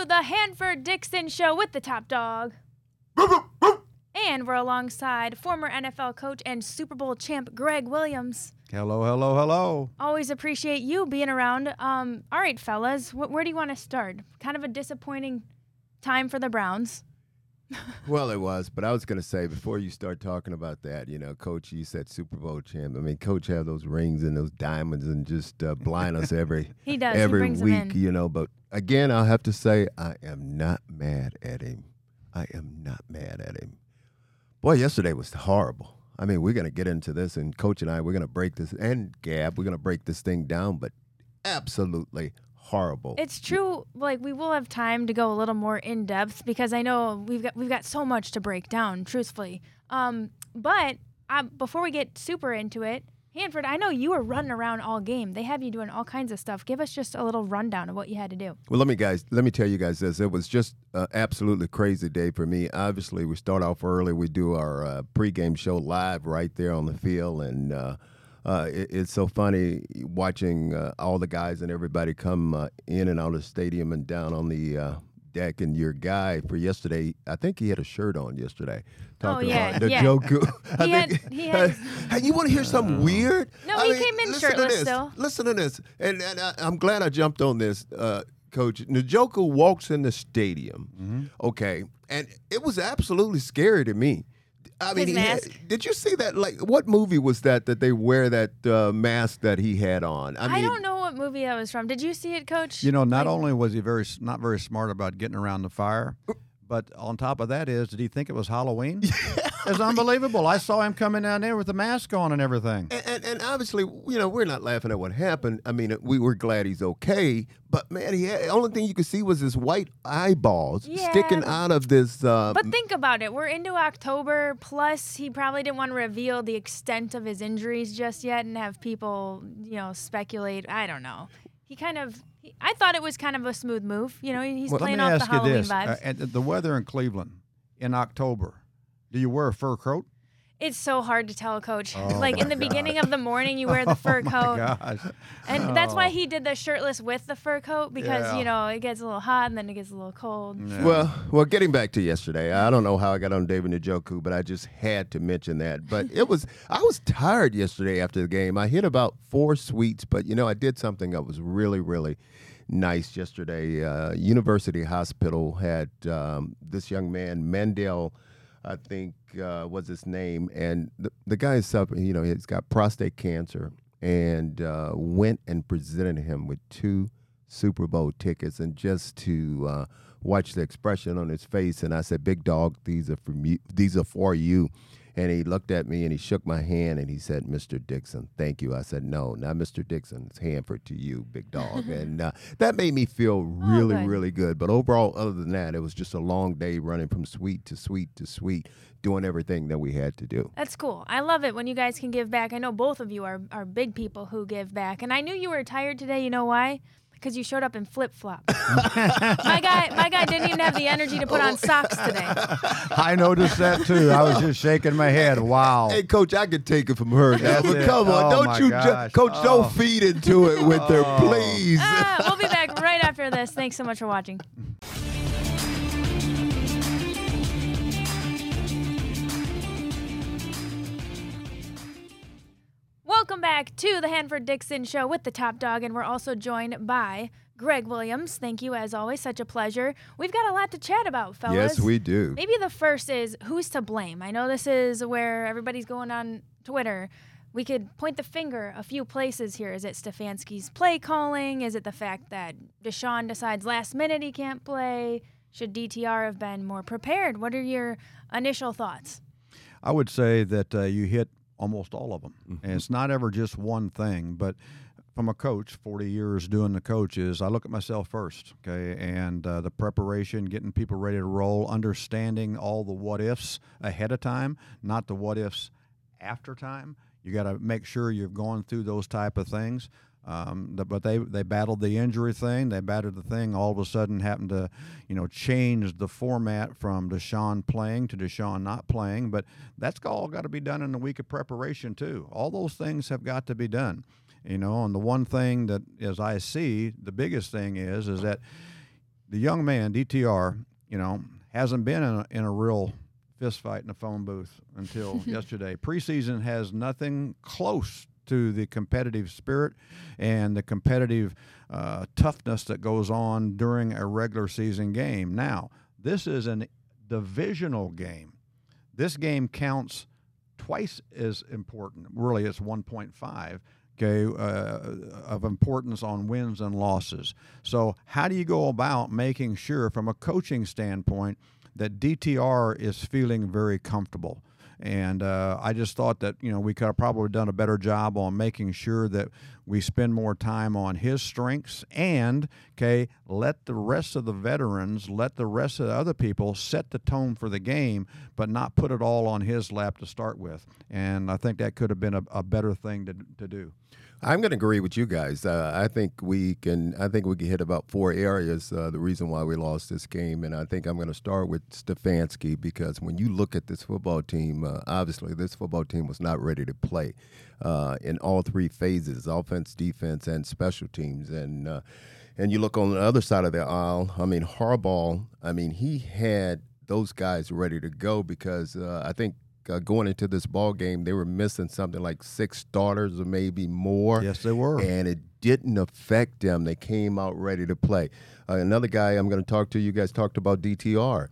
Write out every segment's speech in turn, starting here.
to the Hanford Dixon Show with the top dog. And we're alongside former NFL coach and Super Bowl champ Gregg Williams. Hello, hello, hello. Always appreciate you being around. Um, all right, fellas, wh- where do you want to start? Kind of a disappointing time for the Browns. Well, it was, but I was going to say before you start talking about that, you know, Coach, you said Super Bowl champ. I mean, Coach have those rings and those diamonds and just uh, blind us every He does. Every them week, you know. But again, I'll have to say I am not mad at him. I am not mad at him. Boy, yesterday was horrible. I mean, we're going to get into this, and Coach and I, we're going to break this, and Gab, we're going to break this thing down, but absolutely horrible. It's true. Like we will have time to go a little more in depth because I know we've got we've got so much to break down. Truthfully, um, but uh, before we get super into it, Hanford, I know you were running around all game. They have you doing all kinds of stuff. Give us just a little rundown of what you had to do. Well, let me guys, let me tell you guys this. It was just an absolutely crazy day for me. Obviously, we start off early. We do our uh, pregame show live right there on the field, and uh, uh, it, it's so funny watching uh, all the guys and everybody come uh, in and out of the stadium and down on the uh, deck. And your guy for yesterday, I think he had a shirt on yesterday, talking Oh, yeah, about the yeah. Joku. I He had- he had- Hey, you want to hear something weird? No, I he mean, came in listen to shirtless this. still. Listen to this, and, and I, I'm glad I jumped on this, uh, Coach. Njoku walks in the stadium, Mm-hmm. okay, and it was absolutely scary to me. I mean, His had- did you see that? Like, what movie was that that they wear that uh, mask that he had on? I I, mean, don't know what movie that was from. Did you see it, Coach? You know, not Like- only was he very not very smart about getting around the fire, but on top of that is, did he think it was Halloween? It's unbelievable. I saw him coming down there with the mask on and everything. And, and, and obviously, you know, we're not laughing at what happened. I mean, we were glad he's okay. But man, he had, the only thing you could see was his white eyeballs Yeah, sticking out of this. Uh, But think about it. We're into October. Plus, he probably didn't want to reveal the extent of his injuries just yet and have people, you know, speculate. I don't know. He kind of. I thought it was kind of a smooth move. You know, he's Well, playing off the you Halloween this: vibes. uh, and the weather in Cleveland in October, do you wear a fur coat? it's so hard to tell, a Coach. Oh like in my the beginning of the morning, you wear the fur coat, Oh, Gosh, and that's why Oh. he did the shirtless with the fur coat because Yeah. you know it gets a little hot and then it gets a little cold. Yeah. Well, well, getting back to yesterday, I don't know how I got on David Njoku, but I just had to mention that. But it was, I was tired yesterday after the game. I hit about four suites, but you know, I did something that was really, really nice yesterday. Uh, University Hospital had um, this young man, Mandel, I think uh, was his name, and the, the guy is suffering. You know, he's got prostate cancer, and uh, went and presented him with two Super Bowl tickets, and just to uh, watch the expression on his face, and I said, "Big dog, these are for you. These are for you." And he looked at me and he shook my hand and he said, "Mr. Dixon, thank you." I said, "No, not Mr. Dixon. It's Hanford to you, big dog." and uh, that made me feel really, good. really good. But overall, other than that, it was just a long day running from suite to suite to suite, doing everything that we had to do. That's cool. I love it when you guys can give back. I know both of you are, are big people who give back. And I knew you were tired today. You know why? Because you showed up in flip flops. my guy my guy didn't even have the energy to put on socks today. I noticed that too. I was just shaking my head. Wow. Hey, coach, I could take it from her now, That's but it. come on, Oh, don't you, ju- coach? Oh. Don't feed into it with her, Oh. please. Ah, we'll be back right after this. Thanks so much for watching. Welcome back to the Hanford Dixon Show with the top dog, and we're also joined by Gregg Williams. Thank you, as always. Such a pleasure. We've got a lot to chat about, fellas. Yes, we do. Maybe the first is who's to blame. I know this is where everybody's going on Twitter. We could point the finger a few places here. Is it Stefanski's play calling? Is it the fact that Deshaun decides last minute he can't play? Should DTR have been more prepared? What are your initial thoughts? I would say that uh, you hit almost all of them. Mm-hmm. And it's not ever just one thing, but from a coach, 40 years doing the coaches, I look at myself first, okay? And uh, the preparation, getting people ready to roll, understanding all the what ifs ahead of time, not the what ifs after time. You got to make sure you're going through those type of things. Um, but they they battled the injury thing. They battled the thing. All of a sudden, happened to, you know, change the format from Deshaun playing to Deshaun not playing. But that's all got to be done in a week of preparation too. All those things have got to be done. You know, and the one thing that, as I see, the biggest thing is, is that the young man DTR, you know, hasn't been in a, in a real fist fight in a phone booth until yesterday. Preseason has nothing close to the competitive spirit and the competitive uh, toughness that goes on during a regular season game. Now, this is a divisional game. This game counts twice as important. Really, it's 1.5 okay, uh, of importance on wins and losses. So, how do you go about making sure, from a coaching standpoint, that DTR is feeling very comfortable? And uh, I just thought that you know we could have probably done a better job on making sure that we spend more time on his strengths and okay let the rest of the veterans, let the rest of the other people set the tone for the game, but not put it all on his lap to start with. And I think that could have been a, a better thing to to do. I'm going to agree with you guys. Uh, I think we can. I think we can hit about four areas. Uh, the reason why we lost this game, and I think I'm going to start with Stefanski because when you look at this football team, uh, obviously this football team was not ready to play uh, in all three phases: offense, defense, and special teams. And uh, and you look on the other side of the aisle. I mean, Harbaugh. I mean, he had those guys ready to go because uh, I think uh, going into this ball game, they were missing something like six starters or maybe more. Yes, they were. And it didn't affect them. They came out ready to play. Uh, another guy I'm going to talk to, you guys talked about DTR.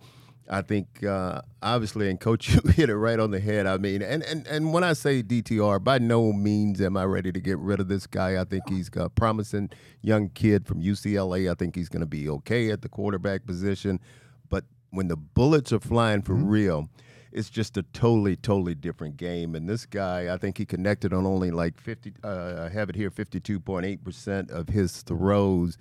I think uh, obviously, and coach, you hit it right on the head. I mean, and, and and when I say DTR, by no means am I ready to get rid of this guy. I think he's a promising young kid from UCLA. I think he's going to be okay at the quarterback position. But when the bullets are flying for mm-hmm. real, it's just a totally, totally different game. And this guy, I think he connected on only like 50, uh, I have it here, 52.8% of his throws.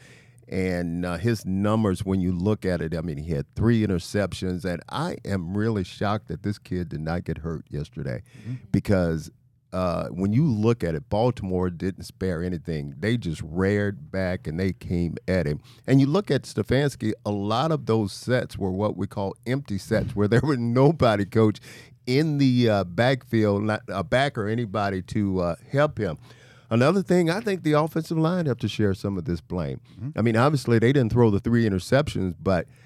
And uh, his numbers, when you look at it, I mean, he had three interceptions. And I am really shocked that this kid did not get hurt yesterday mm-hmm. because uh, when you look at it, Baltimore didn't spare anything. They just reared back and they came at him. And you look at Stefanski, a lot of those sets were what we call empty sets, where there were nobody, coach, in the uh, backfield, not a back or anybody to uh, help him. Another thing, I think the offensive line have to share some of this blame. Mm-hmm. I mean, obviously they didn't throw the three interceptions, but –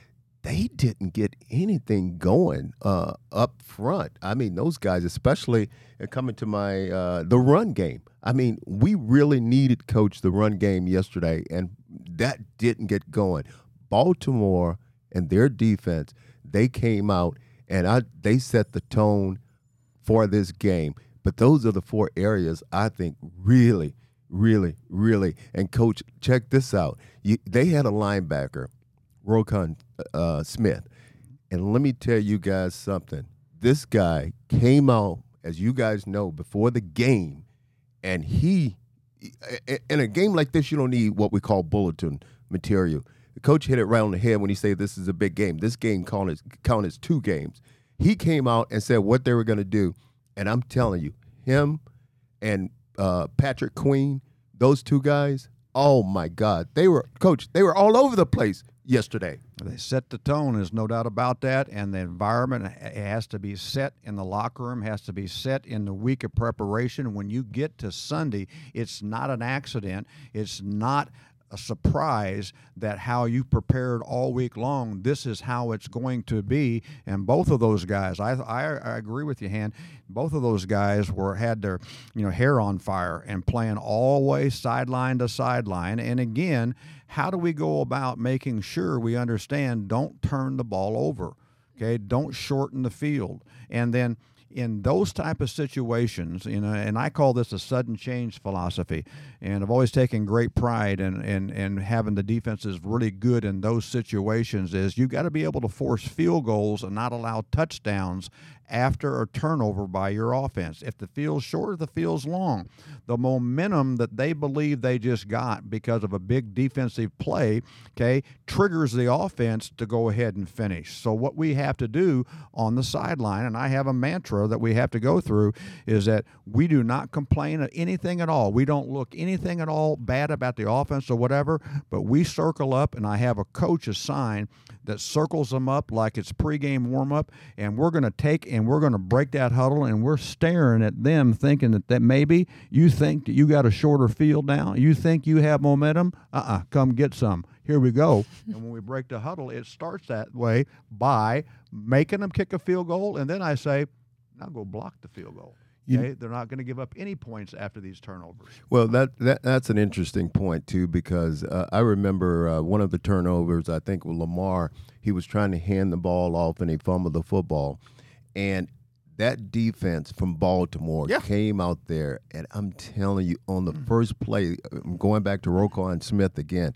they didn't get anything going uh, up front. I mean, those guys, especially uh, coming to my uh, the run game. I mean, we really needed coach the run game yesterday, and that didn't get going. Baltimore and their defense, they came out and I they set the tone for this game. But those are the four areas I think really, really, really. And coach, check this out. You, they had a linebacker Roquan uh, Smith. And let me tell you guys something. This guy came out, as you guys know, before the game, and he, in a game like this, you don't need what we call bulletin material. The coach hit it right on the head when he said this is a big game. This game counted, as two games. He came out and said what they were going to do. And I'm telling you, him and uh, Patrick Queen, those two guys, oh my God, they were, coach, they were all over the place yesterday. They set the tone, there's no doubt about that. And the environment has to be set in the locker room, has to be set in the week of preparation. When you get to Sunday, it's not an accident. It's not a surprise that how you prepared all week long, this is how it's going to be. And both of those guys, I, I, I, agree with you, Han. Both of those guys were had their you know hair on fire and playing all way sideline to sideline. And again, how do we go about making sure we understand? Don't turn the ball over. Okay, don't shorten the field, and then in those type of situations, you know, and I call this a sudden change philosophy, and I've always taken great pride in, in, in having the defenses really good in those situations. Is you've got to be able to force field goals and not allow touchdowns after a turnover by your offense. If the field's short or the field's long, the momentum that they believe they just got because of a big defensive play, okay, triggers the offense to go ahead and finish. So what we have to do on the sideline, and I have a mantra that we have to go through, is that we do not complain of anything at all. We don't look anything at all bad about the offense or whatever, but we circle up, and I have a coach assigned that circles them up like it's pregame warm up, and we're going to take and we're going to break that huddle, and we're staring at them, thinking that, that maybe you think that you got a shorter field now, you think you have momentum. Uh uh-uh, uh come get some here we go. and when we break the huddle, it starts that way by making them kick a field goal, and then I say, now go block the field goal. Okay, they're not going to give up any points after these turnovers. Well, that, that that's an interesting point too, because uh, I remember uh, one of the turnovers. I think with Lamar, he was trying to hand the ball off and he fumbled the football, and that defense from Baltimore Yeah. came out there, and I'm telling you, on the mm. first play, I'm going back to Roquan Smith again.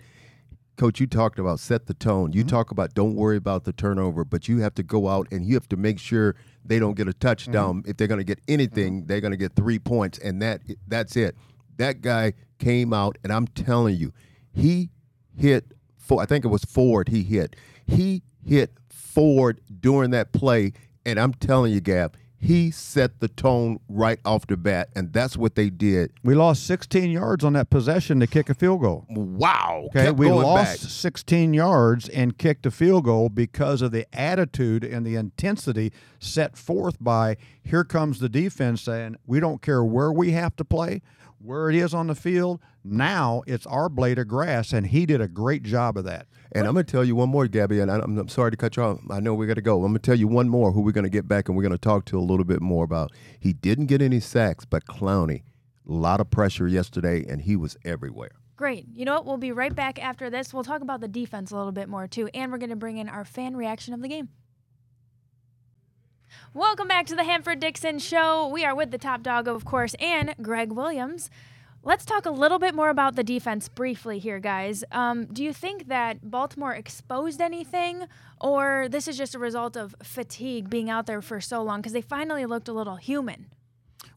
Coach, you talked about set the tone. You mm-hmm. talk about don't worry about the turnover, but you have to go out and you have to make sure they don't get a touchdown. Mm-hmm. If they're going to get anything, mm-hmm. they're going to get three points, and that that's it. That guy came out, and I'm telling you, he hit. For, I think it was Ford. He hit. He hit Ford during that play, and I'm telling you, Gab, he set the tone right off the bat, and that's what they did. We lost 16 yards on that possession to kick a field goal. Wow. Okay, we lost back. 16 yards and kicked a field goal because of the attitude and the intensity set forth by here comes the defense saying, we don't care where we have to play, where it is on the field. Now it's our blade of grass, and he did a great job of that. And I'm going to tell you one more, Gabby, and I- I'm, I'm sorry to cut you off. I know we got to go. I'm going to tell you one more who we're going to get back and we're going to talk to a little bit more about. He didn't get any sacks, but Clowney, a lot of pressure yesterday, and he was everywhere. Great. You know what? We'll be right back after this. We'll talk about the defense a little bit more too, and we're going to bring in our fan reaction of the game. Welcome back to the Hanford Dixon Show. We are with the top dog, of course, and Gregg Williams. Let's talk a little bit more about the defense briefly here, guys. Um, do you think that Baltimore exposed anything, or this is just a result of fatigue being out there for so long because they finally looked a little human?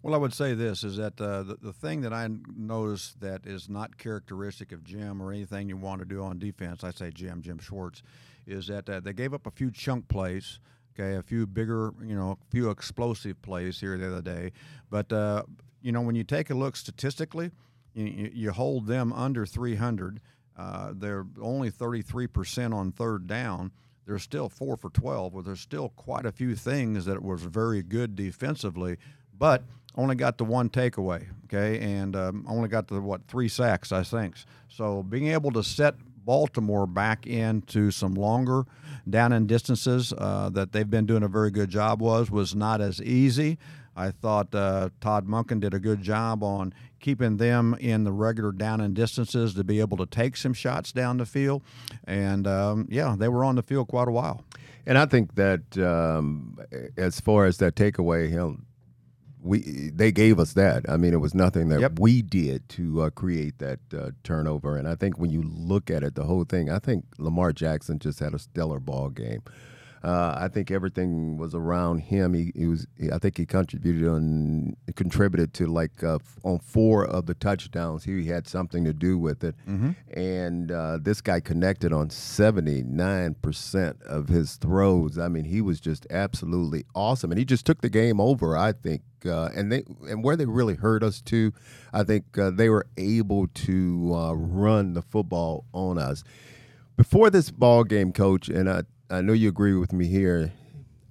Well, I would say this is that uh, the, the thing that I noticed that is not characteristic of Jim or anything you want to do on defense, I say Jim, Jim Schwartz, is that uh, they gave up a few chunk plays, okay, a few bigger, you know, a few explosive plays here the other day. But, uh, you know, when you take a look statistically, you, you, hold them under 300. Uh, they're only 33% on third down. They're still four for 12, but there's still quite a few things that was very good defensively, but only got the one takeaway, okay, and um, only got the what three sacks, I think. So being able to set Baltimore back into some longer down and distances uh, that they've been doing a very good job was was not as easy. I thought uh, Todd Monken did a good job on keeping them in the regular down and distances to be able to take some shots down the field, and um, yeah, they were on the field quite a while. And I think that um, as far as that takeaway, hell, we they gave us that. I mean, it was nothing that Yep. we did to uh, create that uh, turnover. And I think when you look at it, the whole thing, I think Lamar Jackson just had a stellar ball game. Uh, I think everything was around him. He, he was. I think he contributed on contributed to like uh, on four of the touchdowns. He had something to do with it. And uh, this guy connected on seventy nine percent of his throws. I mean, he was just absolutely awesome, and he just took the game over. I think. Uh, and they and where they really hurt us too, I think uh, they were able to uh, run the football on us before this ball game, coach, and I, I know you agree with me here.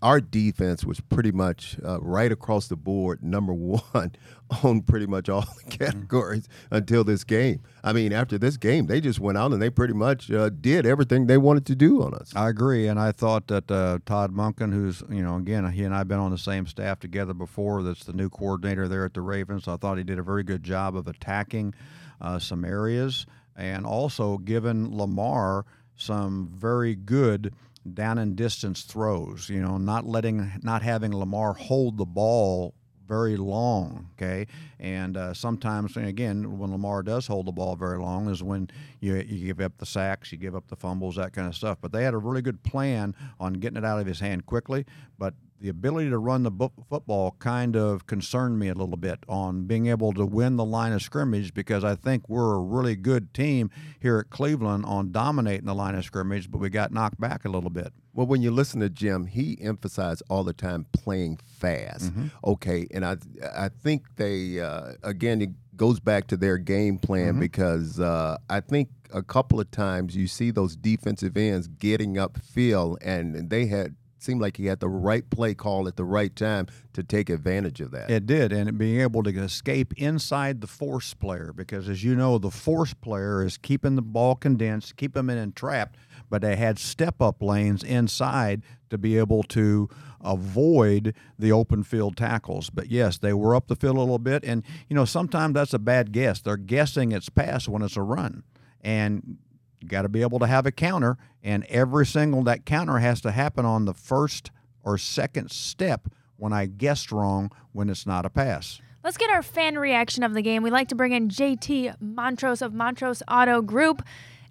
Our defense was pretty much uh, right across the board, number one on pretty much all the categories until this game. I mean, after this game, they just went out and they pretty much uh, did everything they wanted to do on us. I agree, and I thought that uh, Todd Monken, who's you know again he and I've been on the same staff together before. That's the new coordinator there at the Ravens. I thought he did a very good job of attacking uh, some areas and also giving Lamar some very good down and distance throws. You know, not letting not having Lamar hold the ball very long. Okay, and uh, sometimes, again, when Lamar does hold the ball very long, is when you you give up the sacks, you give up the fumbles, that kind of stuff. But they had a really good plan on getting it out of his hand quickly. But the ability to run the bu- football kind of concerned me a little bit on being able to win the line of scrimmage because I think we're a really good team here at Cleveland on dominating the line of scrimmage, but we got knocked back a little bit. Well, when you listen to Jim, he emphasized all the time playing fast. Okay, and I I think they uh, again it goes back to their game plan because uh, I think a couple of times you see those defensive ends getting upfield, and they had seemed like he had the right play call at the right time to take advantage of that. It did, and being able to escape inside the force player, because as you know, the force player is keeping the ball condensed, keep them in entrapped, but they had step up lanes inside to be able to avoid the open field tackles. But yes, they were up the field a little bit, and you know sometimes that's a bad guess. They're guessing it's pass when it's a run, and you got to be able to have a counter, and every single that counter has to happen on the first or second step when I guessed wrong when it's not a pass. Let's get our fan reaction of the game. We like to bring in JT Montrose of Montrose Auto Group.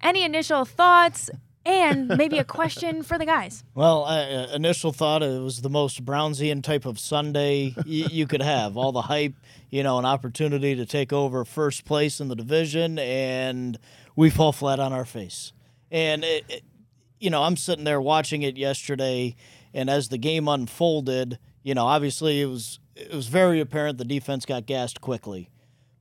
Any initial thoughts and maybe a question for the guys? Well, uh, initial thought it was the most Brownsian type of Sunday y- you could have. All the hype, you know, an opportunity to take over first place in the division, and we fall flat on our face. And it, it, you know, I'm sitting there watching it yesterday, and as the game unfolded, you know, obviously it was it was very apparent the defense got gassed quickly,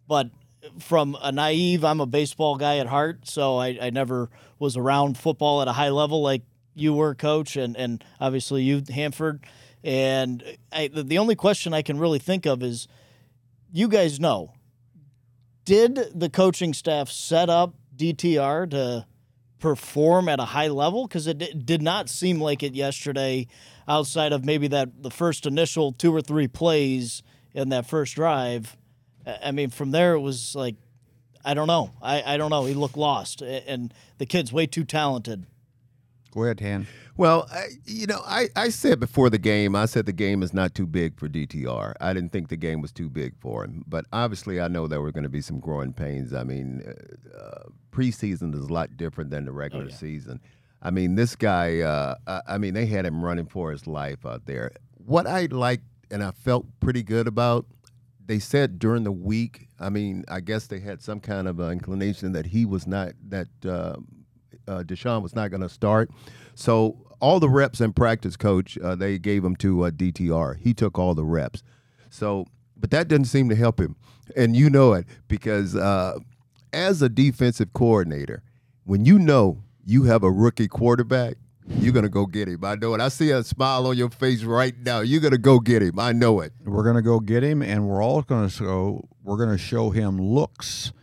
but from a naive, I'm a baseball guy at heart, so I, I never was around football at a high level like you were, coach, and, and obviously you, Hanford. And I, the only question I can really think of is you guys know, did the coaching staff set up DTR to perform at a high level? Because it did not seem like it yesterday, outside of maybe that the first initial two or three plays in that first drive. I mean, from there it was like, I don't know. I, I don't know. He looked lost, and the kid's way too talented. Go ahead, Han. Well, I, you know, I, I said before the game, I said the game is not too big for DTR. I didn't think the game was too big for him. But obviously, I know there were going to be some growing pains. I mean, uh, uh, preseason is a lot different than the regular oh, yeah. season. I mean, this guy, uh, I, I mean, they had him running for his life out there. What I liked and I felt pretty good about, they said during the week, I mean, I guess they had some kind of inclination that he was not, that uh, uh, Deshaun was not going to start. So all the reps in practice, coach, uh, they gave him to uh, DTR. He took all the reps. So, but that didn't seem to help him, and you know it because uh, as a defensive coordinator, when you know you have a rookie quarterback, you're gonna go get him. I know it. I see a smile on your face right now. You're gonna go get him. I know it. We're gonna go get him, and we're all gonna show. We're gonna show him looks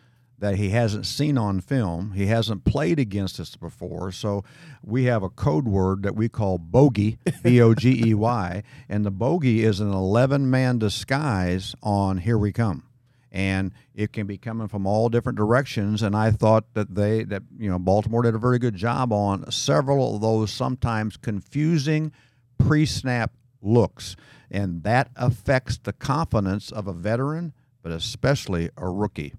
that he hasn't seen on film. He hasn't played against us before. So we have a code word that we call bogey, B O G E Y. And the bogey is an 11 man disguise on Here We Come. And it can be coming from all different directions. And I thought that they, that, you know, Baltimore did a very good job on several of those sometimes confusing pre snap looks. And that affects the confidence of a veteran, but especially a rookie.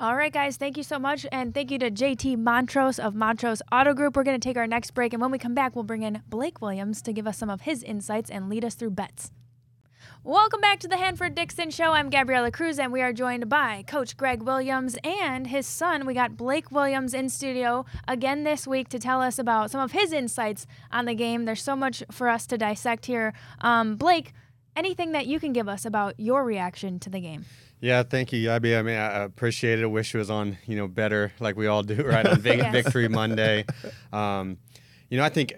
All right, guys, thank you so much. And thank you to JT Montrose of Montrose Auto Group. We're going to take our next break. And when we come back, we'll bring in Blake Williams to give us some of his insights and lead us through bets. Welcome back to the Hanford Dixon Show. I'm Gabriella Cruz, and we are joined by Coach Gregg Williams and his son. We got Blake Williams in studio again this week to tell us about some of his insights on the game. There's so much for us to dissect here. Um, Blake, anything that you can give us about your reaction to the game? Yeah, thank you, Yabi. I mean, I appreciate it. I wish it was on, you know, better like we all do, right? On yes. Victory Monday. Um, you know, I think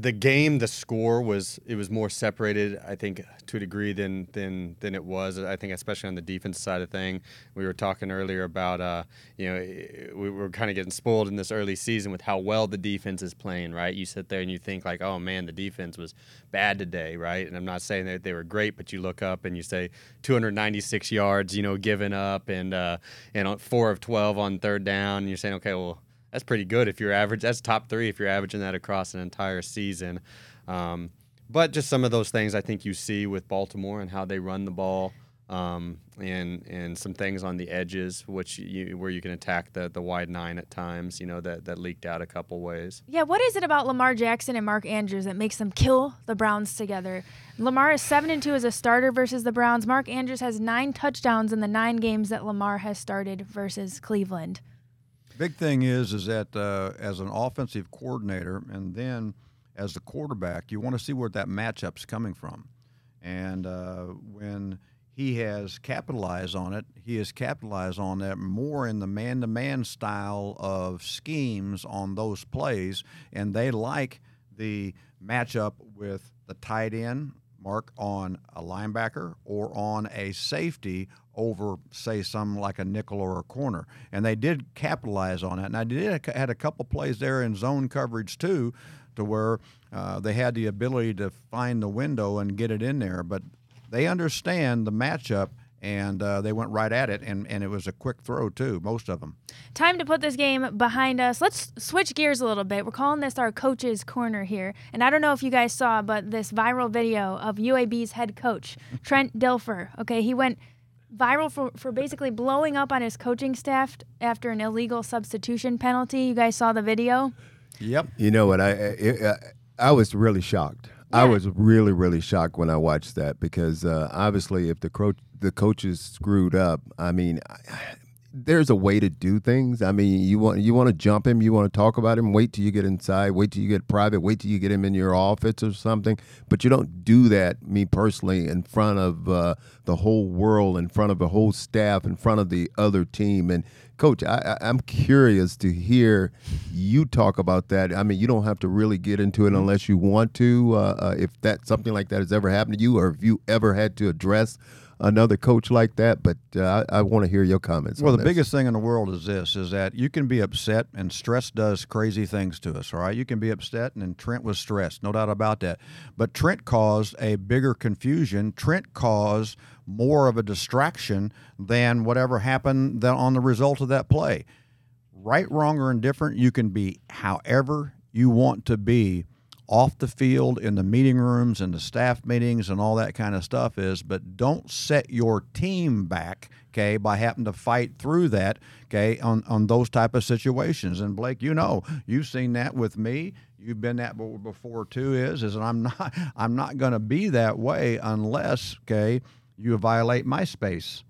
the game, the score was it was more separated. I think to a degree than than than it was. I think especially on the defense side of thing. We were talking earlier about uh, you know we were kind of getting spoiled in this early season with how well the defense is playing. Right, you sit there and you think like, oh man, the defense was bad today, right? And I'm not saying that they were great, but you look up and you say 296 yards, you know, given up, and uh, and four of 12 on third down. And you're saying, okay, well that's pretty good if you're average. That's top three if you're averaging that across an entire season. Um, but just some of those things I think you see with Baltimore and how they run the ball, um, and and some things on the edges, which you, where you can attack the the wide nine at times. You know that that leaked out a couple ways. Yeah, what is it about Lamar Jackson and Mark Andrews that makes them kill the Browns together? Lamar is seven and two as a starter versus the Browns. Mark Andrews has nine touchdowns in the nine games that Lamar has started versus Cleveland. Big thing is is that uh, as an offensive coordinator and then as the quarterback, you want to see where that matchup's coming from, and uh, when he has capitalized on it. He has capitalized on that more in the man to man style of schemes on those plays, and they like the matchup with the tight end mark on a linebacker or on a safety over, say, some like a nickel or a corner. And they did capitalize on that. And I did had a couple plays there in zone coverage too, to where uh, they had the ability to find the window and get it in there. But they understand the matchup and uh, they went right at it, and, and it was a quick throw too. Most of them. Time to put this game behind us. Let's switch gears a little bit. We're calling this our coach's corner here, and I don't know if you guys saw, but this viral video of UAB's head coach Trent Dilfer. Okay, he went viral for, for basically blowing up on his coaching staff after an illegal substitution penalty. You guys saw the video? Yep. You know what? I I, I was really shocked. Yeah. I was really really shocked when I watched that because uh, obviously if the coach the coaches screwed up, I mean. There's a way to do things. I mean, you want you want to jump him, you want to talk about him. Wait till you get inside. Wait till you get private. Wait till you get him in your office or something. But you don't do that, me personally, in front of uh, the whole world, in front of the whole staff, in front of the other team. And coach, I, I, I'm curious to hear you talk about that. I mean, you don't have to really get into it unless you want to. Uh, uh, if that something like that has ever happened to you, or if you ever had to address another coach like that. But uh, I, I want to hear your comments. Well, the this. biggest thing in the world is this: is that you can be upset, and stress does crazy things to us. All right, you can be upset, and Trent was stressed, no doubt about that. But Trent caused a bigger confusion. Trent caused more of a distraction than whatever happened that on the result of that play. Right, wrong, or indifferent, you can be however you want to be off the field in the meeting rooms and the staff meetings and all that kind of stuff is but don't set your team back okay by having to fight through that okay on, on those type of situations. And blake you know you've seen that with me. You've been that before too is is i'm not i'm not going to be that way unless okay you violate my space.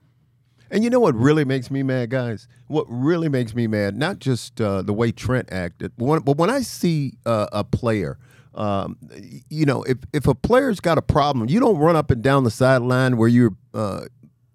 And you know what really makes me mad, guys? What really makes me mad, not just uh, the way Trent acted, but when, but when I see uh, a player, um, you know, if, if a player's got a problem, you don't run up and down the sideline where you're uh,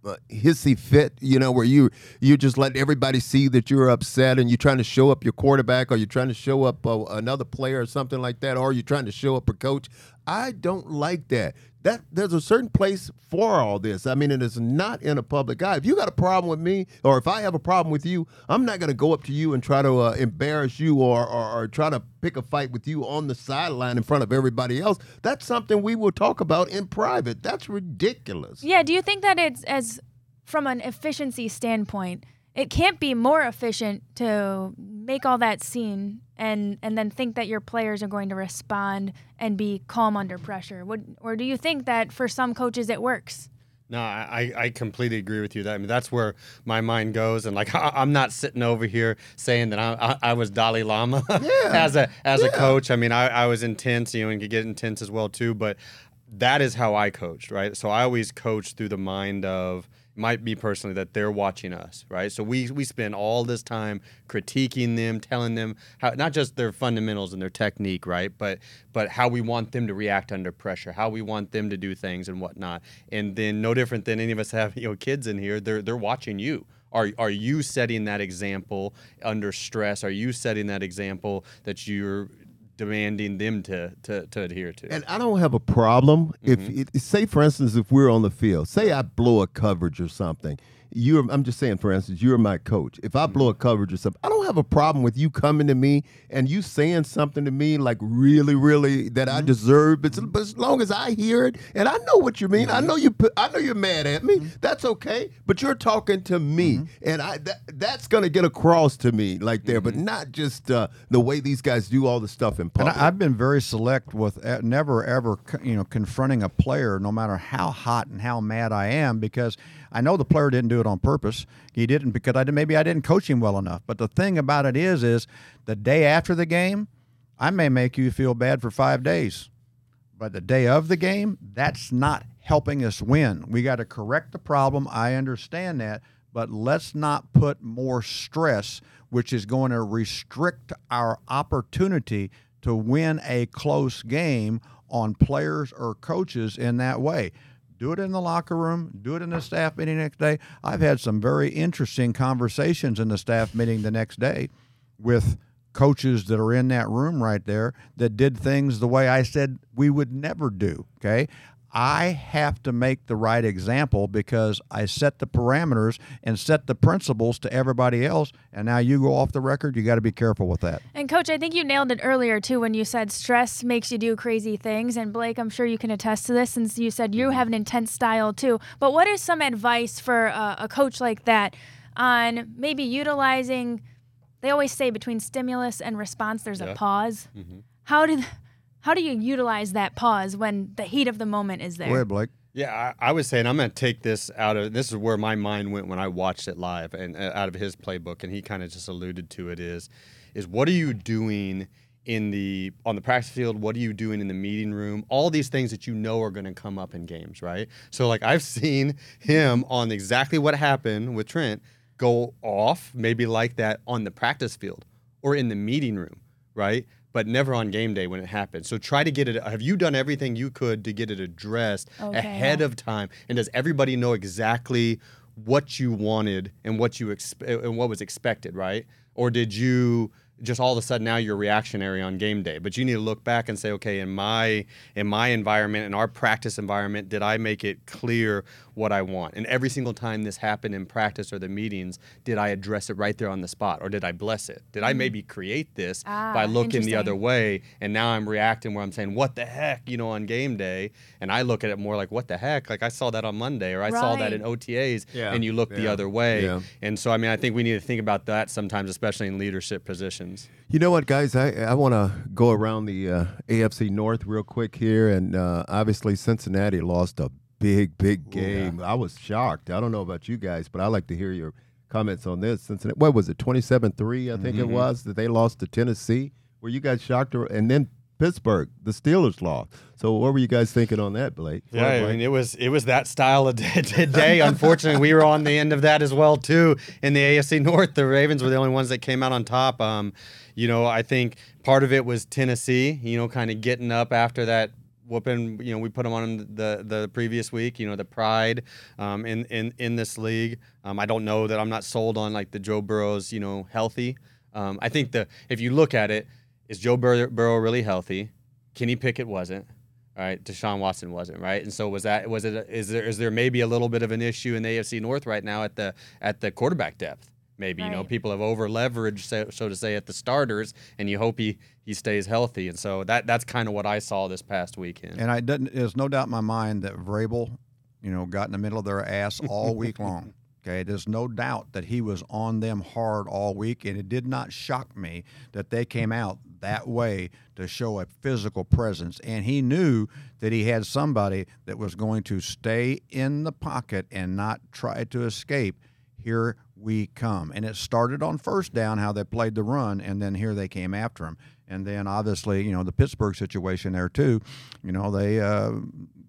uh, hissy fit, you know, where you you just let everybody see that you're upset and you're trying to show up your quarterback or you're trying to show up uh, another player or something like that, or you're trying to show up a coach. I don't like that. That there's a certain place for all this. I mean, it is not in a public eye. If you got a problem with me, or if I have a problem with you, I'm not going to go up to you and try to uh, embarrass you or, or or try to pick a fight with you on the sideline in front of everybody else. That's something we will talk about in private. That's ridiculous. Yeah, do you think that it's as from an efficiency standpoint, it can't be more efficient to make all that scene and and then think that your players are going to respond and be calm under pressure? Would or do you think that for some coaches it works? No, I, I completely agree with you. That I mean, that's where my mind goes, and like I, I'm not sitting over here saying that I, I, I was Dalai Lama as a as a coach. I mean, I, I was intense, you know, and could get intense as well too. But that is how I coached, right? So I always coach through the mind of might be personally that they're watching us, right? So we we spend all this time critiquing them, telling them how not just their fundamentals and their technique, right? But but how we want them to react under pressure, how we want them to do things and whatnot. And then no different than any of us have, you know, kids in here, they're they're watching you. Are, are you setting that example under stress? Are you setting that example that you're demanding them to, to, to adhere to? And I don't have a problem if, mm-hmm. it, say, for instance, if we're on the field, say I blow a coverage or something. You're, I'm just saying, for instance, you're my coach. If I blow a coverage or something, I don't have a problem with you coming to me and you saying something to me like really, really that I mm-hmm. deserve. But, but as long as I hear it and I know what you mean, I mm-hmm. know you. put- I know you're mad at me. That's okay. But you're talking to me, and I that, that's gonna get across to me like there, but not just uh, the way these guys do all the stuff in And public. I, I've been very select with uh, never ever you know confronting a player, no matter how hot and how mad I am, because I know the player didn't do it on purpose. He didn't because I did, maybe I didn't coach him well enough. But the thing about it is, is the day after the game, I may make you feel bad for five days, but the day of the game, that's not helping us win. We got to correct the problem. I understand that, but let's not put more stress, which is going to restrict our opportunity to win a close game on players or coaches in that way. Do it in the locker room, do it in the staff meeting next day. I've had some very interesting conversations in the staff meeting the next day with coaches that are in that room right there that did things the way I said we would never do. Okay. I have to make the right example because I set the parameters and set the principles to everybody else. And now you go off the record. You got to be careful with that. And coach, I think you nailed it earlier too when you said stress makes you do crazy things. And Blake, I'm sure you can attest to this since you said you have an intense style too. But what is some advice for a, a coach like that on maybe utilizing? They always say between stimulus and response, there's Yeah. a pause. Mhm. How do how do you utilize that pause when the heat of the moment is there? Go ahead, Blake. Yeah, I, I was saying I'm going to take this out of this is where my mind went when I watched it live and uh, out of his playbook, and he kind of just alluded to it is, is what are you doing in the on the practice field? What are you doing in the meeting room? All these things that you know are going to come up in games, right? So like I've seen him on exactly what happened with Trent go off, maybe like that on the practice field or in the meeting room, right? But never on game day when it happens. So try to get it. Have you done everything you could to get it addressed Okay, ahead of time? And does everybody know exactly what you wanted and what you expe- and what was expected, right? Or did you just all of a sudden now you're reactionary on game day? But you need to look back and say, okay, in my in my environment, in our practice environment, did I make it clear what I want? And every single time this happened in practice or the meetings, did I address it right there on the spot, or did I bless it? Did I maybe create this Mm. Ah, by looking the other way, and now I'm reacting where I'm saying, "What the heck?" You know, on game day, and I look at it more like, "What the heck?" Like I saw that on Monday, or I saw that in OTAs, Yeah, and you look the other way. yeah. And so, I mean, I think we need to think about that sometimes, especially in leadership positions. You know what, guys? I, I want to go around the uh, AFC North real quick here. And uh, obviously, Cincinnati lost a big, big game. I was shocked. I don't know about you guys, but I like to hear your comments on this. Cincinnati, what was it, 27 3, I think it was, that they lost to Tennessee? Were you guys shocked? Or, and then Pittsburgh, the Steelers lost. So, what were you guys thinking on that, Blake? Yeah, I mean, it was it was that style of day today. Unfortunately, we were on the end of that as well too. In the AFC North, the Ravens were the only ones that came out on top. Um, you know, I think part of it was Tennessee. You know, kind of getting up after that whooping. You know, we put them on the the previous week. You know, the pride um, in in in this league. Um, I don't know that I'm not sold on like the Joe Burrows. You know, healthy. Um, I think the if you look at it, is Joe Bur- Burrow really healthy? Kenny Pickett wasn't. All right, Deshaun Watson wasn't right, and so was that was it? Is there is there maybe a little bit of an issue in the AFC North right now at the at the quarterback depth? Maybe you know people have over leveraged, so, so to say, at the starters, and you hope he he stays healthy, and so that that's kind of what I saw this past weekend. And I didn't. There's no doubt in my mind that Vrabel, you know, got in the middle of their ass all week long. Okay, there's no doubt that he was on them hard all week, and it did not shock me that they came out that way to show a physical presence. And he knew that he had somebody that was going to stay in the pocket and not try to escape. Here we come. And it started on first down, how they played the run, and then here they came after him. And then obviously, you know, the Pittsburgh situation there too. You know, they uh,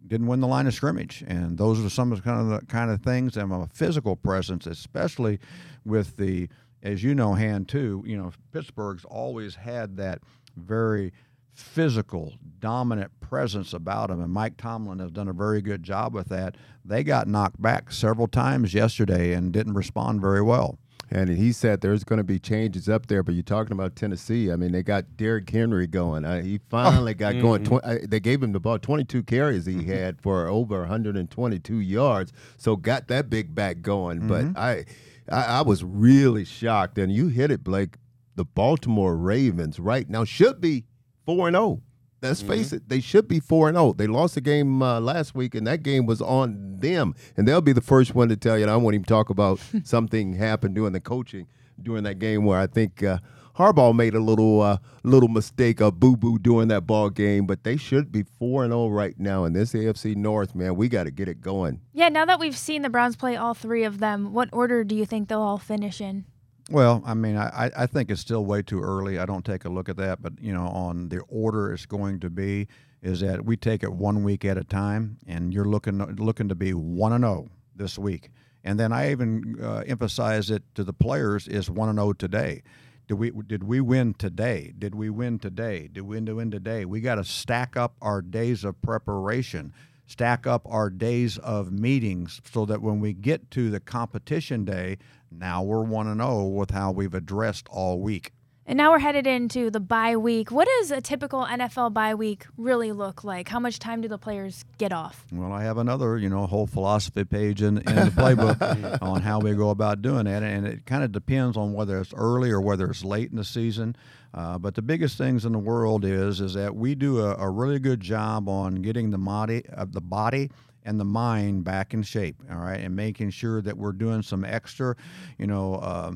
didn't win the line of scrimmage, and those are some of the kind of the kind of things. And a physical presence, especially with the, as you know, hand too. You know, Pittsburgh's always had that very physical, dominant presence about them, and Mike Tomlin has done a very good job with that. They got knocked back several times yesterday and didn't respond very well. And he said there's going to be changes up there, but you're talking about Tennessee. I mean, they got Derrick Henry going. Uh, he finally got going. Tw- uh, they gave him the ball, 22 carries he had for over 122 yards, so got that big back going. But I, I, I was really shocked. And you hit it, Blake. The Baltimore Ravens right now should be four and zero. Let's face it, they should be four and zero. They lost the game uh, last week, and that game was on them. And they'll be the first one to tell you. And I won't even talk about something happened during the coaching during that game where I think uh, Harbaugh made a little uh, little mistake, a boo boo during that ball game. But they should be four and zero right now in this AFC North. Man, we got to get it going. Yeah, now that we've seen the Browns play all three of them, what order do you think they'll all finish in? Well, I mean, I, I think it's still way too early. I don't take a look at that, but you know, on the order it's going to be is that we take it one week at a time, and you're looking looking to be one and zero this week, and then I even uh, emphasize it to the players is one and zero today. Did we did we win today? Did we win today? Did we win today? We got to stack up our days of preparation stack up our days of meetings so that when we get to the competition day, now we're 1 and 0 with how we've addressed all week. And now we're headed into the bye week. What does a typical NFL bye week really look like? How much time do the players get off? Well, I have another, you know, whole philosophy page in, in the playbook on how we go about doing that, and it kind of depends on whether it's early or whether it's late in the season. Uh, but the biggest things in the world is is that we do a, a really good job on getting the body, uh, the body and the mind back in shape. All right, and making sure that we're doing some extra, you know. Uh,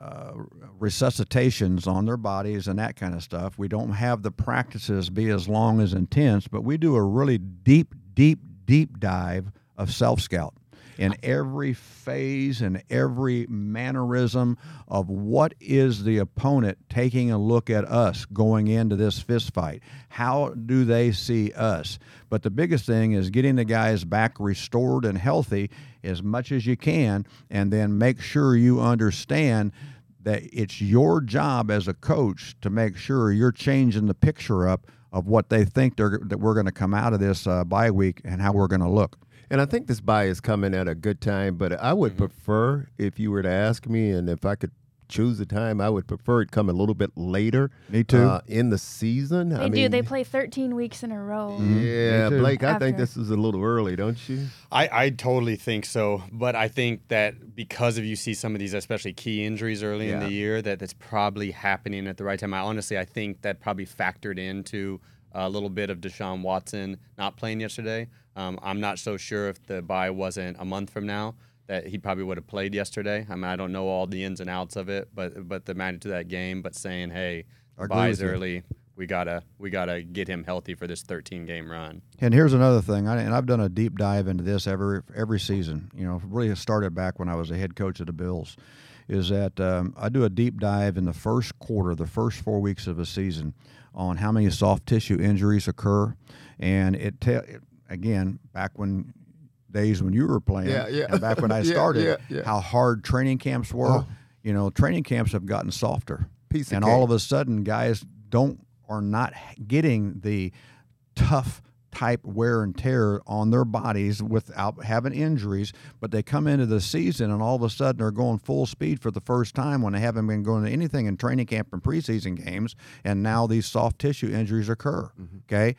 uh, resuscitations on their bodies and that kind of stuff. We don't have the practices be as long as intense, but we do a really deep, deep, deep dive of self scout in every phase and every mannerism of what is the opponent taking a look at us going into this fist fight. How do they see us? But the biggest thing is getting the guys back restored and healthy as much as you can, and then make sure you understand that it's your job as a coach to make sure you're changing the picture up of what they think they're, that we're going to come out of this uh, bye week and how we're going to look. And I think this bye is coming at a good time, but I would mm-hmm. prefer if you were to ask me, and if I could choose the time, I would prefer it come a little bit later. Me too. Uh, in the season, they I do. Mean, they play 13 weeks in a row. Mm-hmm. Yeah, Blake, I think this is a little early, don't you? I, I totally think so, but I think that because of you see some of these, especially key injuries early yeah. in the year, that that's probably happening at the right time. I honestly, I think that probably factored into a little bit of Deshaun Watson not playing yesterday. Um, I'm not so sure if the bye wasn't a month from now that he probably would have played yesterday. I mean, I don't know all the ins and outs of it, but but the magnitude of that game. But saying, hey, bye's early. We gotta we gotta get him healthy for this 13 game run. And here's another thing, I, and I've done a deep dive into this every every season. You know, really started back when I was a head coach of the Bills. Is that um, I do a deep dive in the first quarter, the first four weeks of a season, on how many soft tissue injuries occur, and it, te- again back when days when you were playing yeah, yeah. and back when I started, yeah, how hard training camps were. Oh. You know, training camps have gotten softer. Piece and cake. all of a sudden guys don't are not getting the tough type wear and tear on their bodies without having injuries, but they come into the season and all of a sudden they're going full speed for the first time when they haven't been going to anything in training camp and preseason games, and now these soft tissue injuries occur. Mm-hmm. Okay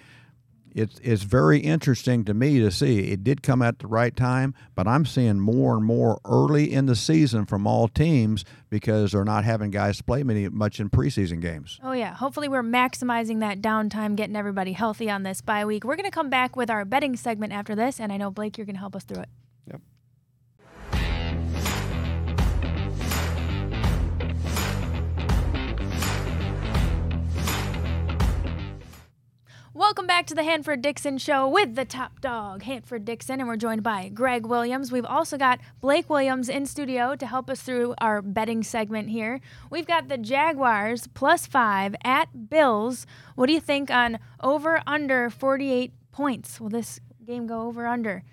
it's it's very interesting to me to see it did come at the right time, but I'm seeing more and more early in the season from all teams because they're not having guys play many much in preseason games. Oh yeah, hopefully we're maximizing that downtime, getting everybody healthy on this bye week. We're going to come back with our betting segment after this, and I know Blake, you're going to help us through it. Welcome back to the Hanford Dixon Show with the top dog, Hanford Dixon, and we're joined by Gregg Williams. We've also got Blake Williams in studio to help us through our betting segment here. We've got the Jaguars plus five at Bills. What do you think on over under 48 points? Will this game go over under?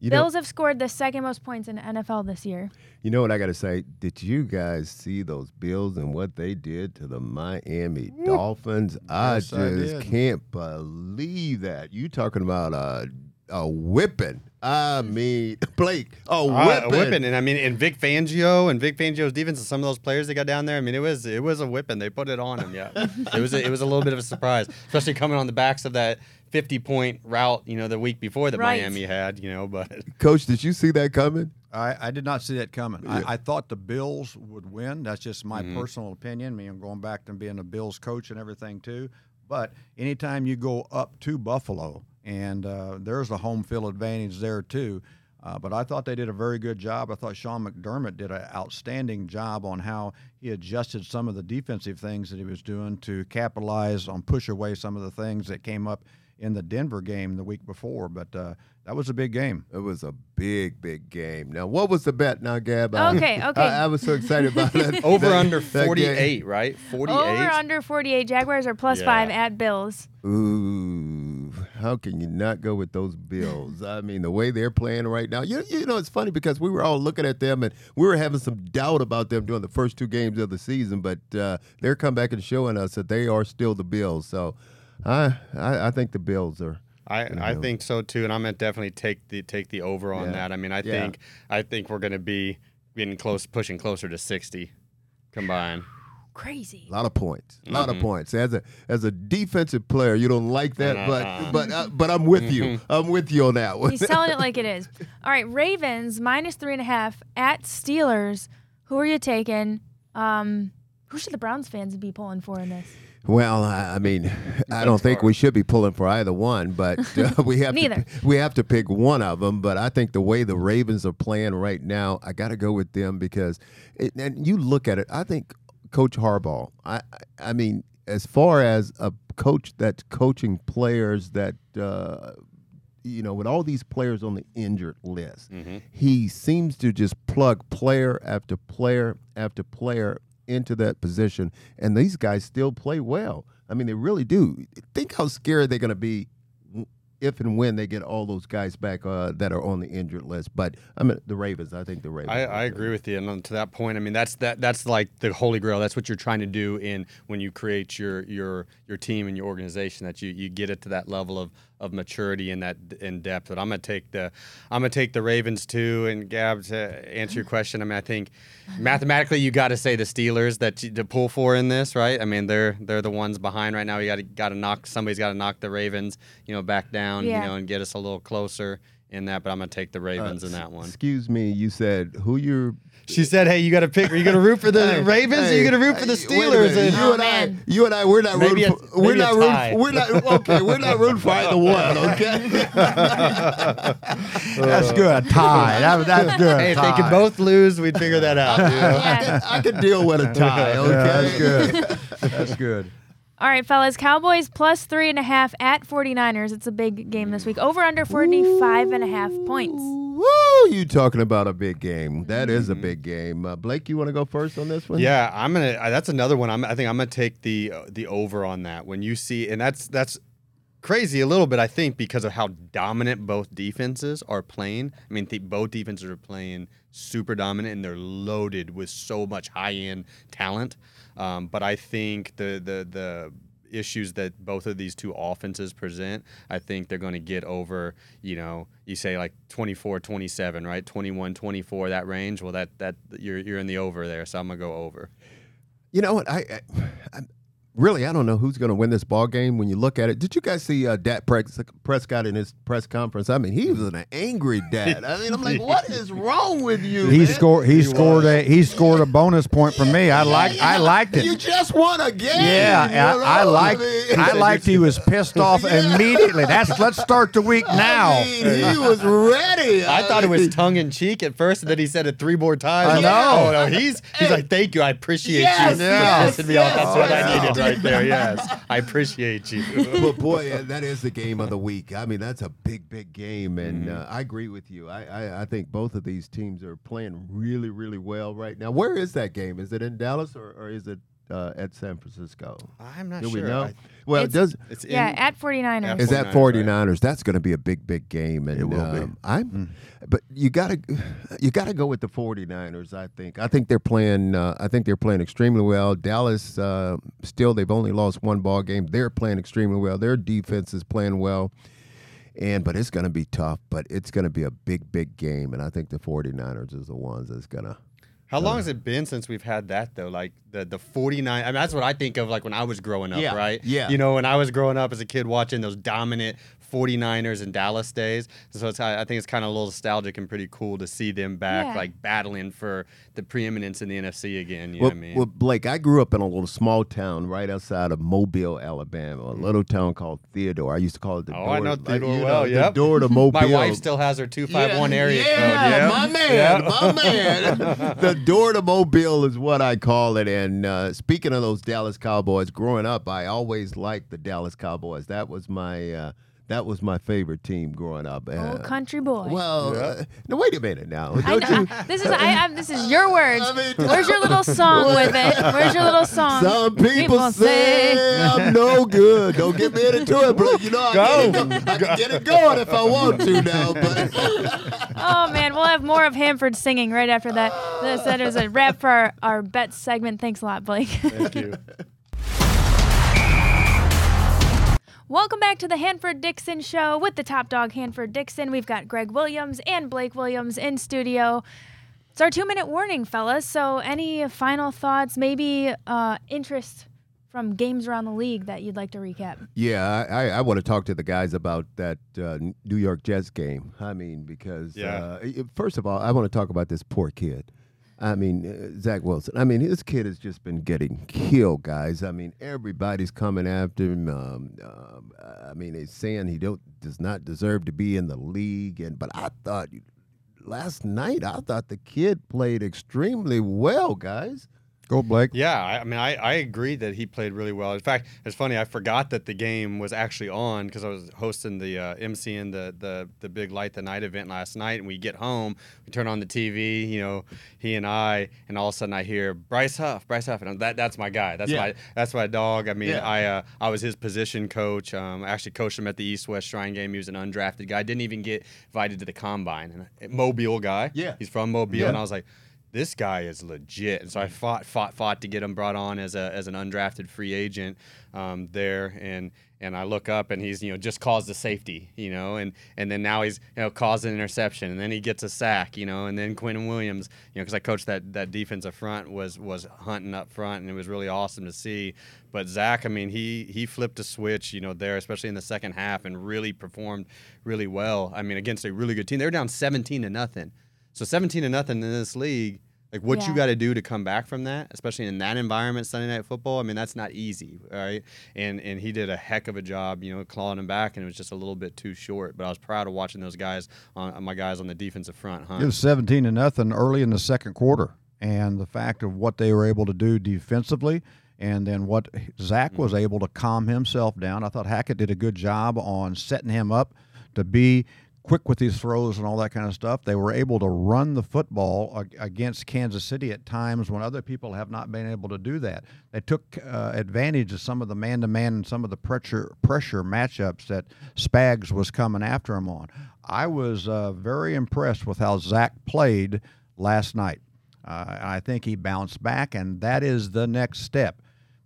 You Bills know, have scored the second most points in NFL this year. You know what I got to say? Did you guys see those Bills and what they did to the Miami Dolphins? Yes, I just I can't believe that. You talking about a a whipping? I mean, Blake, a whipping. Uh, a whipping, and I mean, and Vic Fangio and Vic Fangio's defense and some of those players they got down there. I mean, it was it was a whipping. They put it on him. Yeah, it was a, it was a little bit of a surprise, especially coming on the backs of that 50 point route, you know, the week before that right. Miami had, you know, but coach, did you see that coming? I, I did not see that coming. Yeah. I, I, thought the Bills would win. That's just my mm-hmm. personal opinion. I mean, I'm going back to being a Bills coach and everything too. But anytime you go up to Buffalo, and uh, there's a home field advantage there too. Uh, but I thought they did a very good job. I thought Sean McDermott did an outstanding job on how he adjusted some of the defensive things that he was doing to capitalize on push away some of the things that came up in the Denver game the week before. But uh, that was a big game. It was a big, big game. Now, what was the bet now, Gab? Okay, okay. I, I was so excited about it. Over that, under 48, right? 48. Over under 48. Jaguars are plus yeah. five at Bills. Ooh, how can you not go with those Bills? I mean, the way they're playing right now. You, you know, it's funny because we were all looking at them and we were having some doubt about them during the first two games of the season, but uh, they're coming back and showing us that they are still the Bills. So, I, I, I think the Bills are. I, I think so too, and I'm gonna definitely take the take the over on yeah. that. I mean, I yeah. think I think we're gonna be getting close, pushing closer to 60 combined. crazy. A lot of points. A lot of points. As a as a defensive player, you don't like that, but but uh, but I'm with you. I'm with you on that one. He's telling it like it is. All right, Ravens minus three and a half at Steelers. Who are you taking? Um, who should the Browns fans be pulling for in this? Well, I mean, I don't think we should be pulling for either one, but uh, we have to we have to pick one of them. But I think the way the Ravens are playing right now, I got to go with them because, it, and you look at it, I think Coach Harbaugh. I I- I mean, as far as a coach that's coaching players that. Uh, you know, with all these players on the injured list, he seems to just plug player after player after player into that position, and these guys still play well. I mean, they really do. Think how scared they're going to be if and when they get all those guys back uh, that are on the injured list. But I mean, the Ravens. I think the Ravens. I, I agree with you, and on to that point, I mean that's that that's like the holy grail. That's what you're trying to do in when you create your your your team and your organization. That you, you get it to that level of, of maturity in that in depth. But I'm gonna take the I'm gonna take the Ravens too. And Gab, to answer your question, I mean I think mathematically you got to say the Steelers that you, to pull for in this, right? I mean they're they're the ones behind right now. You got to got to knock somebody's got to knock the Ravens, you know, back down, Yeah. you know, and get us a little closer in that. But I'm gonna take the uh, Ravens in that one. Excuse me. You said who you're. She said, "Hey, you got to pick. Are you going to root for the Hey, Ravens? or are you going to root for the hey, wait a Steelers?" And you Oh, and I, oh, you and I, we're not Maybe rooting. a- For, we're not tie. rooting. We're not okay. We're not rooting for either one. Okay. That's good. A tie. That, that's good. hey, if they tie. could both lose, we'd figure that out. you know? I, can, I can deal with a tie. Okay. Yeah, that's good. That's good. All right, fellas, Cowboys plus three and a half at 49ers. It's a big game this week. Over under 45 and a half points. Woo! You talking about a big game? That is a big game. Uh, Blake, you want to go first on this one? Yeah, I'm gonna. uh, That's another one. I'm, I think I'm gonna take the uh, the over on that. When you see, and that's that's crazy a little bit. I think because of how dominant both defenses are playing. I mean, th- both defenses are playing super dominant, and they're loaded with so much high end talent. Um, but I think the the the issues that both of these two offenses present, I think they're going to get over, you know, you say like 24 27, right? 21 24 that range. Well, that that you're you're in the over there, so I'm going to go over. You know what? I, I, I really I don't know who's going to win this ball game. When you look at it, did you guys see uh, Dak Prescott in his press conference? I mean, he was an angry dad. I mean, I'm like, what is wrong with you? He man? scored. He, scored a. He scored a bonus point for me. I like. I liked it. You just won a game. Yeah, you know? I, I liked. mean- I liked. He was pissed off Yeah. immediately. That's. Let's start the week now. I mean, he was ready. I thought it was tongue in cheek at first, and then he said it three more times. I I'm know. oh no, he's he's like, thank you, I appreciate Yes, you. yes, Pissing me off. That's what I needed right there. Yes, I appreciate you. but boy, that is the game of the week. I mean, that's a big, big game, and Mm-hmm. uh, I agree with you. I, I, I think both of these teams are playing really, really well right now. Where is that game? Is it in Dallas or, or is it uh, at San Francisco? I'm not Do sure. we know? I- well, It's- it does. it's Yeah, in, at 49ers. Is that 49ers, 49ers? That's going to be a big, big game, and It will be. um, I'm. But you got to, you got to go with the 49ers. I think. I think they're playing. Uh, I think they're playing extremely well. Dallas, uh, still, they've only lost one ball game. They're playing extremely well. Their defense is playing well, and but it's going to be tough. But it's going to be a big, big game, and I think the 49ers is the ones that's going to. How long has it been since we've had that though? Like the the 49 I mean that's what I think of like when I was growing up, Yeah, right? yeah. You know, when I was growing up as a kid watching those dominant 49ers and Dallas days. So it's, I I think it's kind of a little nostalgic and pretty cool to see them back Yeah. like battling for the preeminence in the NFC again, you Well, know what I mean? well, Blake, I grew up in a little small town right outside of Mobile, Alabama, a little town called Theodore. I used to call it the Oh, door. I know to- Theodore you well, The yep. door to Mobile. My wife still has her 251 area yeah, code. Yeah, my man, my man. the door to Mobile is what I call it. And uh, speaking of those Dallas Cowboys, growing up, I always liked the Dallas Cowboys. That was my uh, that was my favorite team growing up. Uh, Old country boy. well, uh, no, wait a minute now. I Don't know. you? this is I, I, this is your words. I mean- Where's your little song with it? Where's your little song? Some people, say, I'm no good. Don't get me into it, bro. you know I, Go. Can, it go- I can get it going if I want to now. But Oh man, we'll have more of Hanford singing right after that. This that is a wrap for our, our bet segment. Thanks a lot, Blake. Thank you. Welcome back to the Hanford Dixon Show with the top dog Hanford Dixon. We've got Gregg Williams and Blake Williams in studio. It's our two minute warning, fellas. So, any final thoughts, maybe uh, interest from games around the league that you'd like to recap? Yeah, I, I, I want to talk to the guys about that uh, New York Jets game. I mean, because Yeah. uh, first of all, I want to talk about this poor kid. I mean, uh, Zach Wilson. I mean, this kid has just been getting killed, guys. I mean, everybody's coming after him. Um, um, I mean, they're saying he don't does not deserve to be in the league. And but I thought last night, I thought the kid played extremely well, guys. Go, Blake. Yeah, I, I mean, I, I agree that he played really well. In fact, it's funny. I forgot that the game was actually on because I was hosting the uh, MCing the, the the big light the night event last night. And we get home, we turn on the TV. You know, he and I, and all of a sudden I hear Bryce Huff, Bryce Huff, and I'm, that that's my guy. That's Yeah. my that's my dog. I mean, Yeah. I uh, I was his position coach. Um, I actually coached him at the East West Shrine game. He was an undrafted guy. Didn't even get invited to the combine. And a Mobile guy. Yeah. he's from Mobile, Yeah. and I was like this guy is legit. And so I fought, fought, fought to get him brought on as a as an undrafted free agent um, there. And and I look up and he's you know just caused a safety, you know, and and then now he's you know caused an interception, and then he gets a sack, you know, and then Quinnen Williams, you know, because I coached that that defensive front was was hunting up front, and it was really awesome to see. But Zach, I mean, he he flipped a switch, you know, there, especially in the second half, and really performed really well. I mean, against a really good team, they were down 17 to nothing. So 17 to nothing in this league, like what you got to do to come back from that, especially in that environment, Sunday night football. I mean, that's not easy, all right? And and he did a heck of a job, you know, clawing him back, and it was just a little bit too short. But I was proud of watching those guys on my guys on the defensive front, huh? It was 17 to nothing early in the second quarter. And the fact of what they were able to do defensively and then what Zach was mm-hmm. able to calm himself down. I thought Hackett did a good job on setting him up to be quick with these throws and all that kind of stuff. They were able to run the football against Kansas City at times when other people have not been able to do that. They took uh, advantage of some of the man-to-man and some of the pressure pressure matchups that Spags was coming after him on. I was uh, very impressed with how Zach played last night. Uh, I think he bounced back, and that is the next step.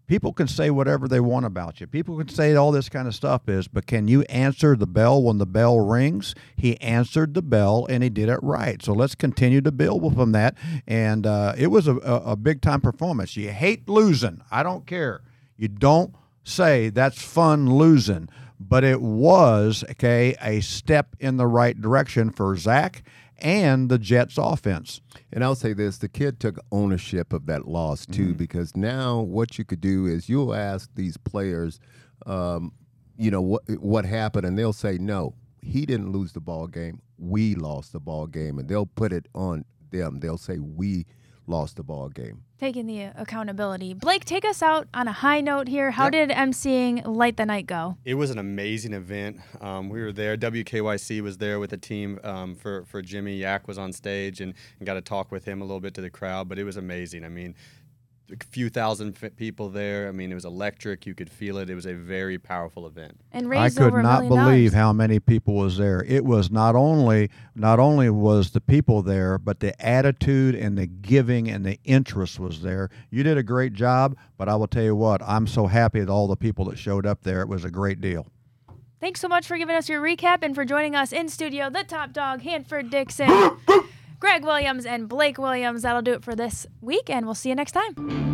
People can say whatever they want about you. People can say all this kind of stuff is, but can you answer the bell when the bell rings? He answered the bell and he did it right. So let's continue to build from that. And uh, it was a, a, a big time performance. You hate losing. I don't care. You don't say that's fun losing, but it was okay a step in the right direction for Zach and the Jets offense. And I'll say this: the kid took ownership of that loss too, because now what you could do is you'll ask these players, um, you know, what what happened, and they'll say, "No, he didn't lose the ball game. We lost the ball game," and they'll put it on them. They'll say, "We lost the ball game." Taking the accountability. Blake, take us out on a high note here. How did emceeing Light the Night go? It was an amazing event. Um, we were there. WKYC was there with the team um, for for Jimmy. Yak was on stage and, and got to talk with him a little bit to the crowd. But it was amazing. I mean, a few thousand f- people there. I mean, it was electric. You could feel it. It was a very powerful event. And raised I raised could over a not million believe dollars. how many people was there. It was not only not only was the people there, but the attitude and the giving and the interest was there. You did a great job, but I will tell you what, I'm so happy with all the people that showed up there. It was a great deal. Thanks so much for giving us your recap and for joining us in studio, the top dog, Hanford Dixon, Gregg Williams, and Blake Williams. That'll do it for this week, and we'll see you next time.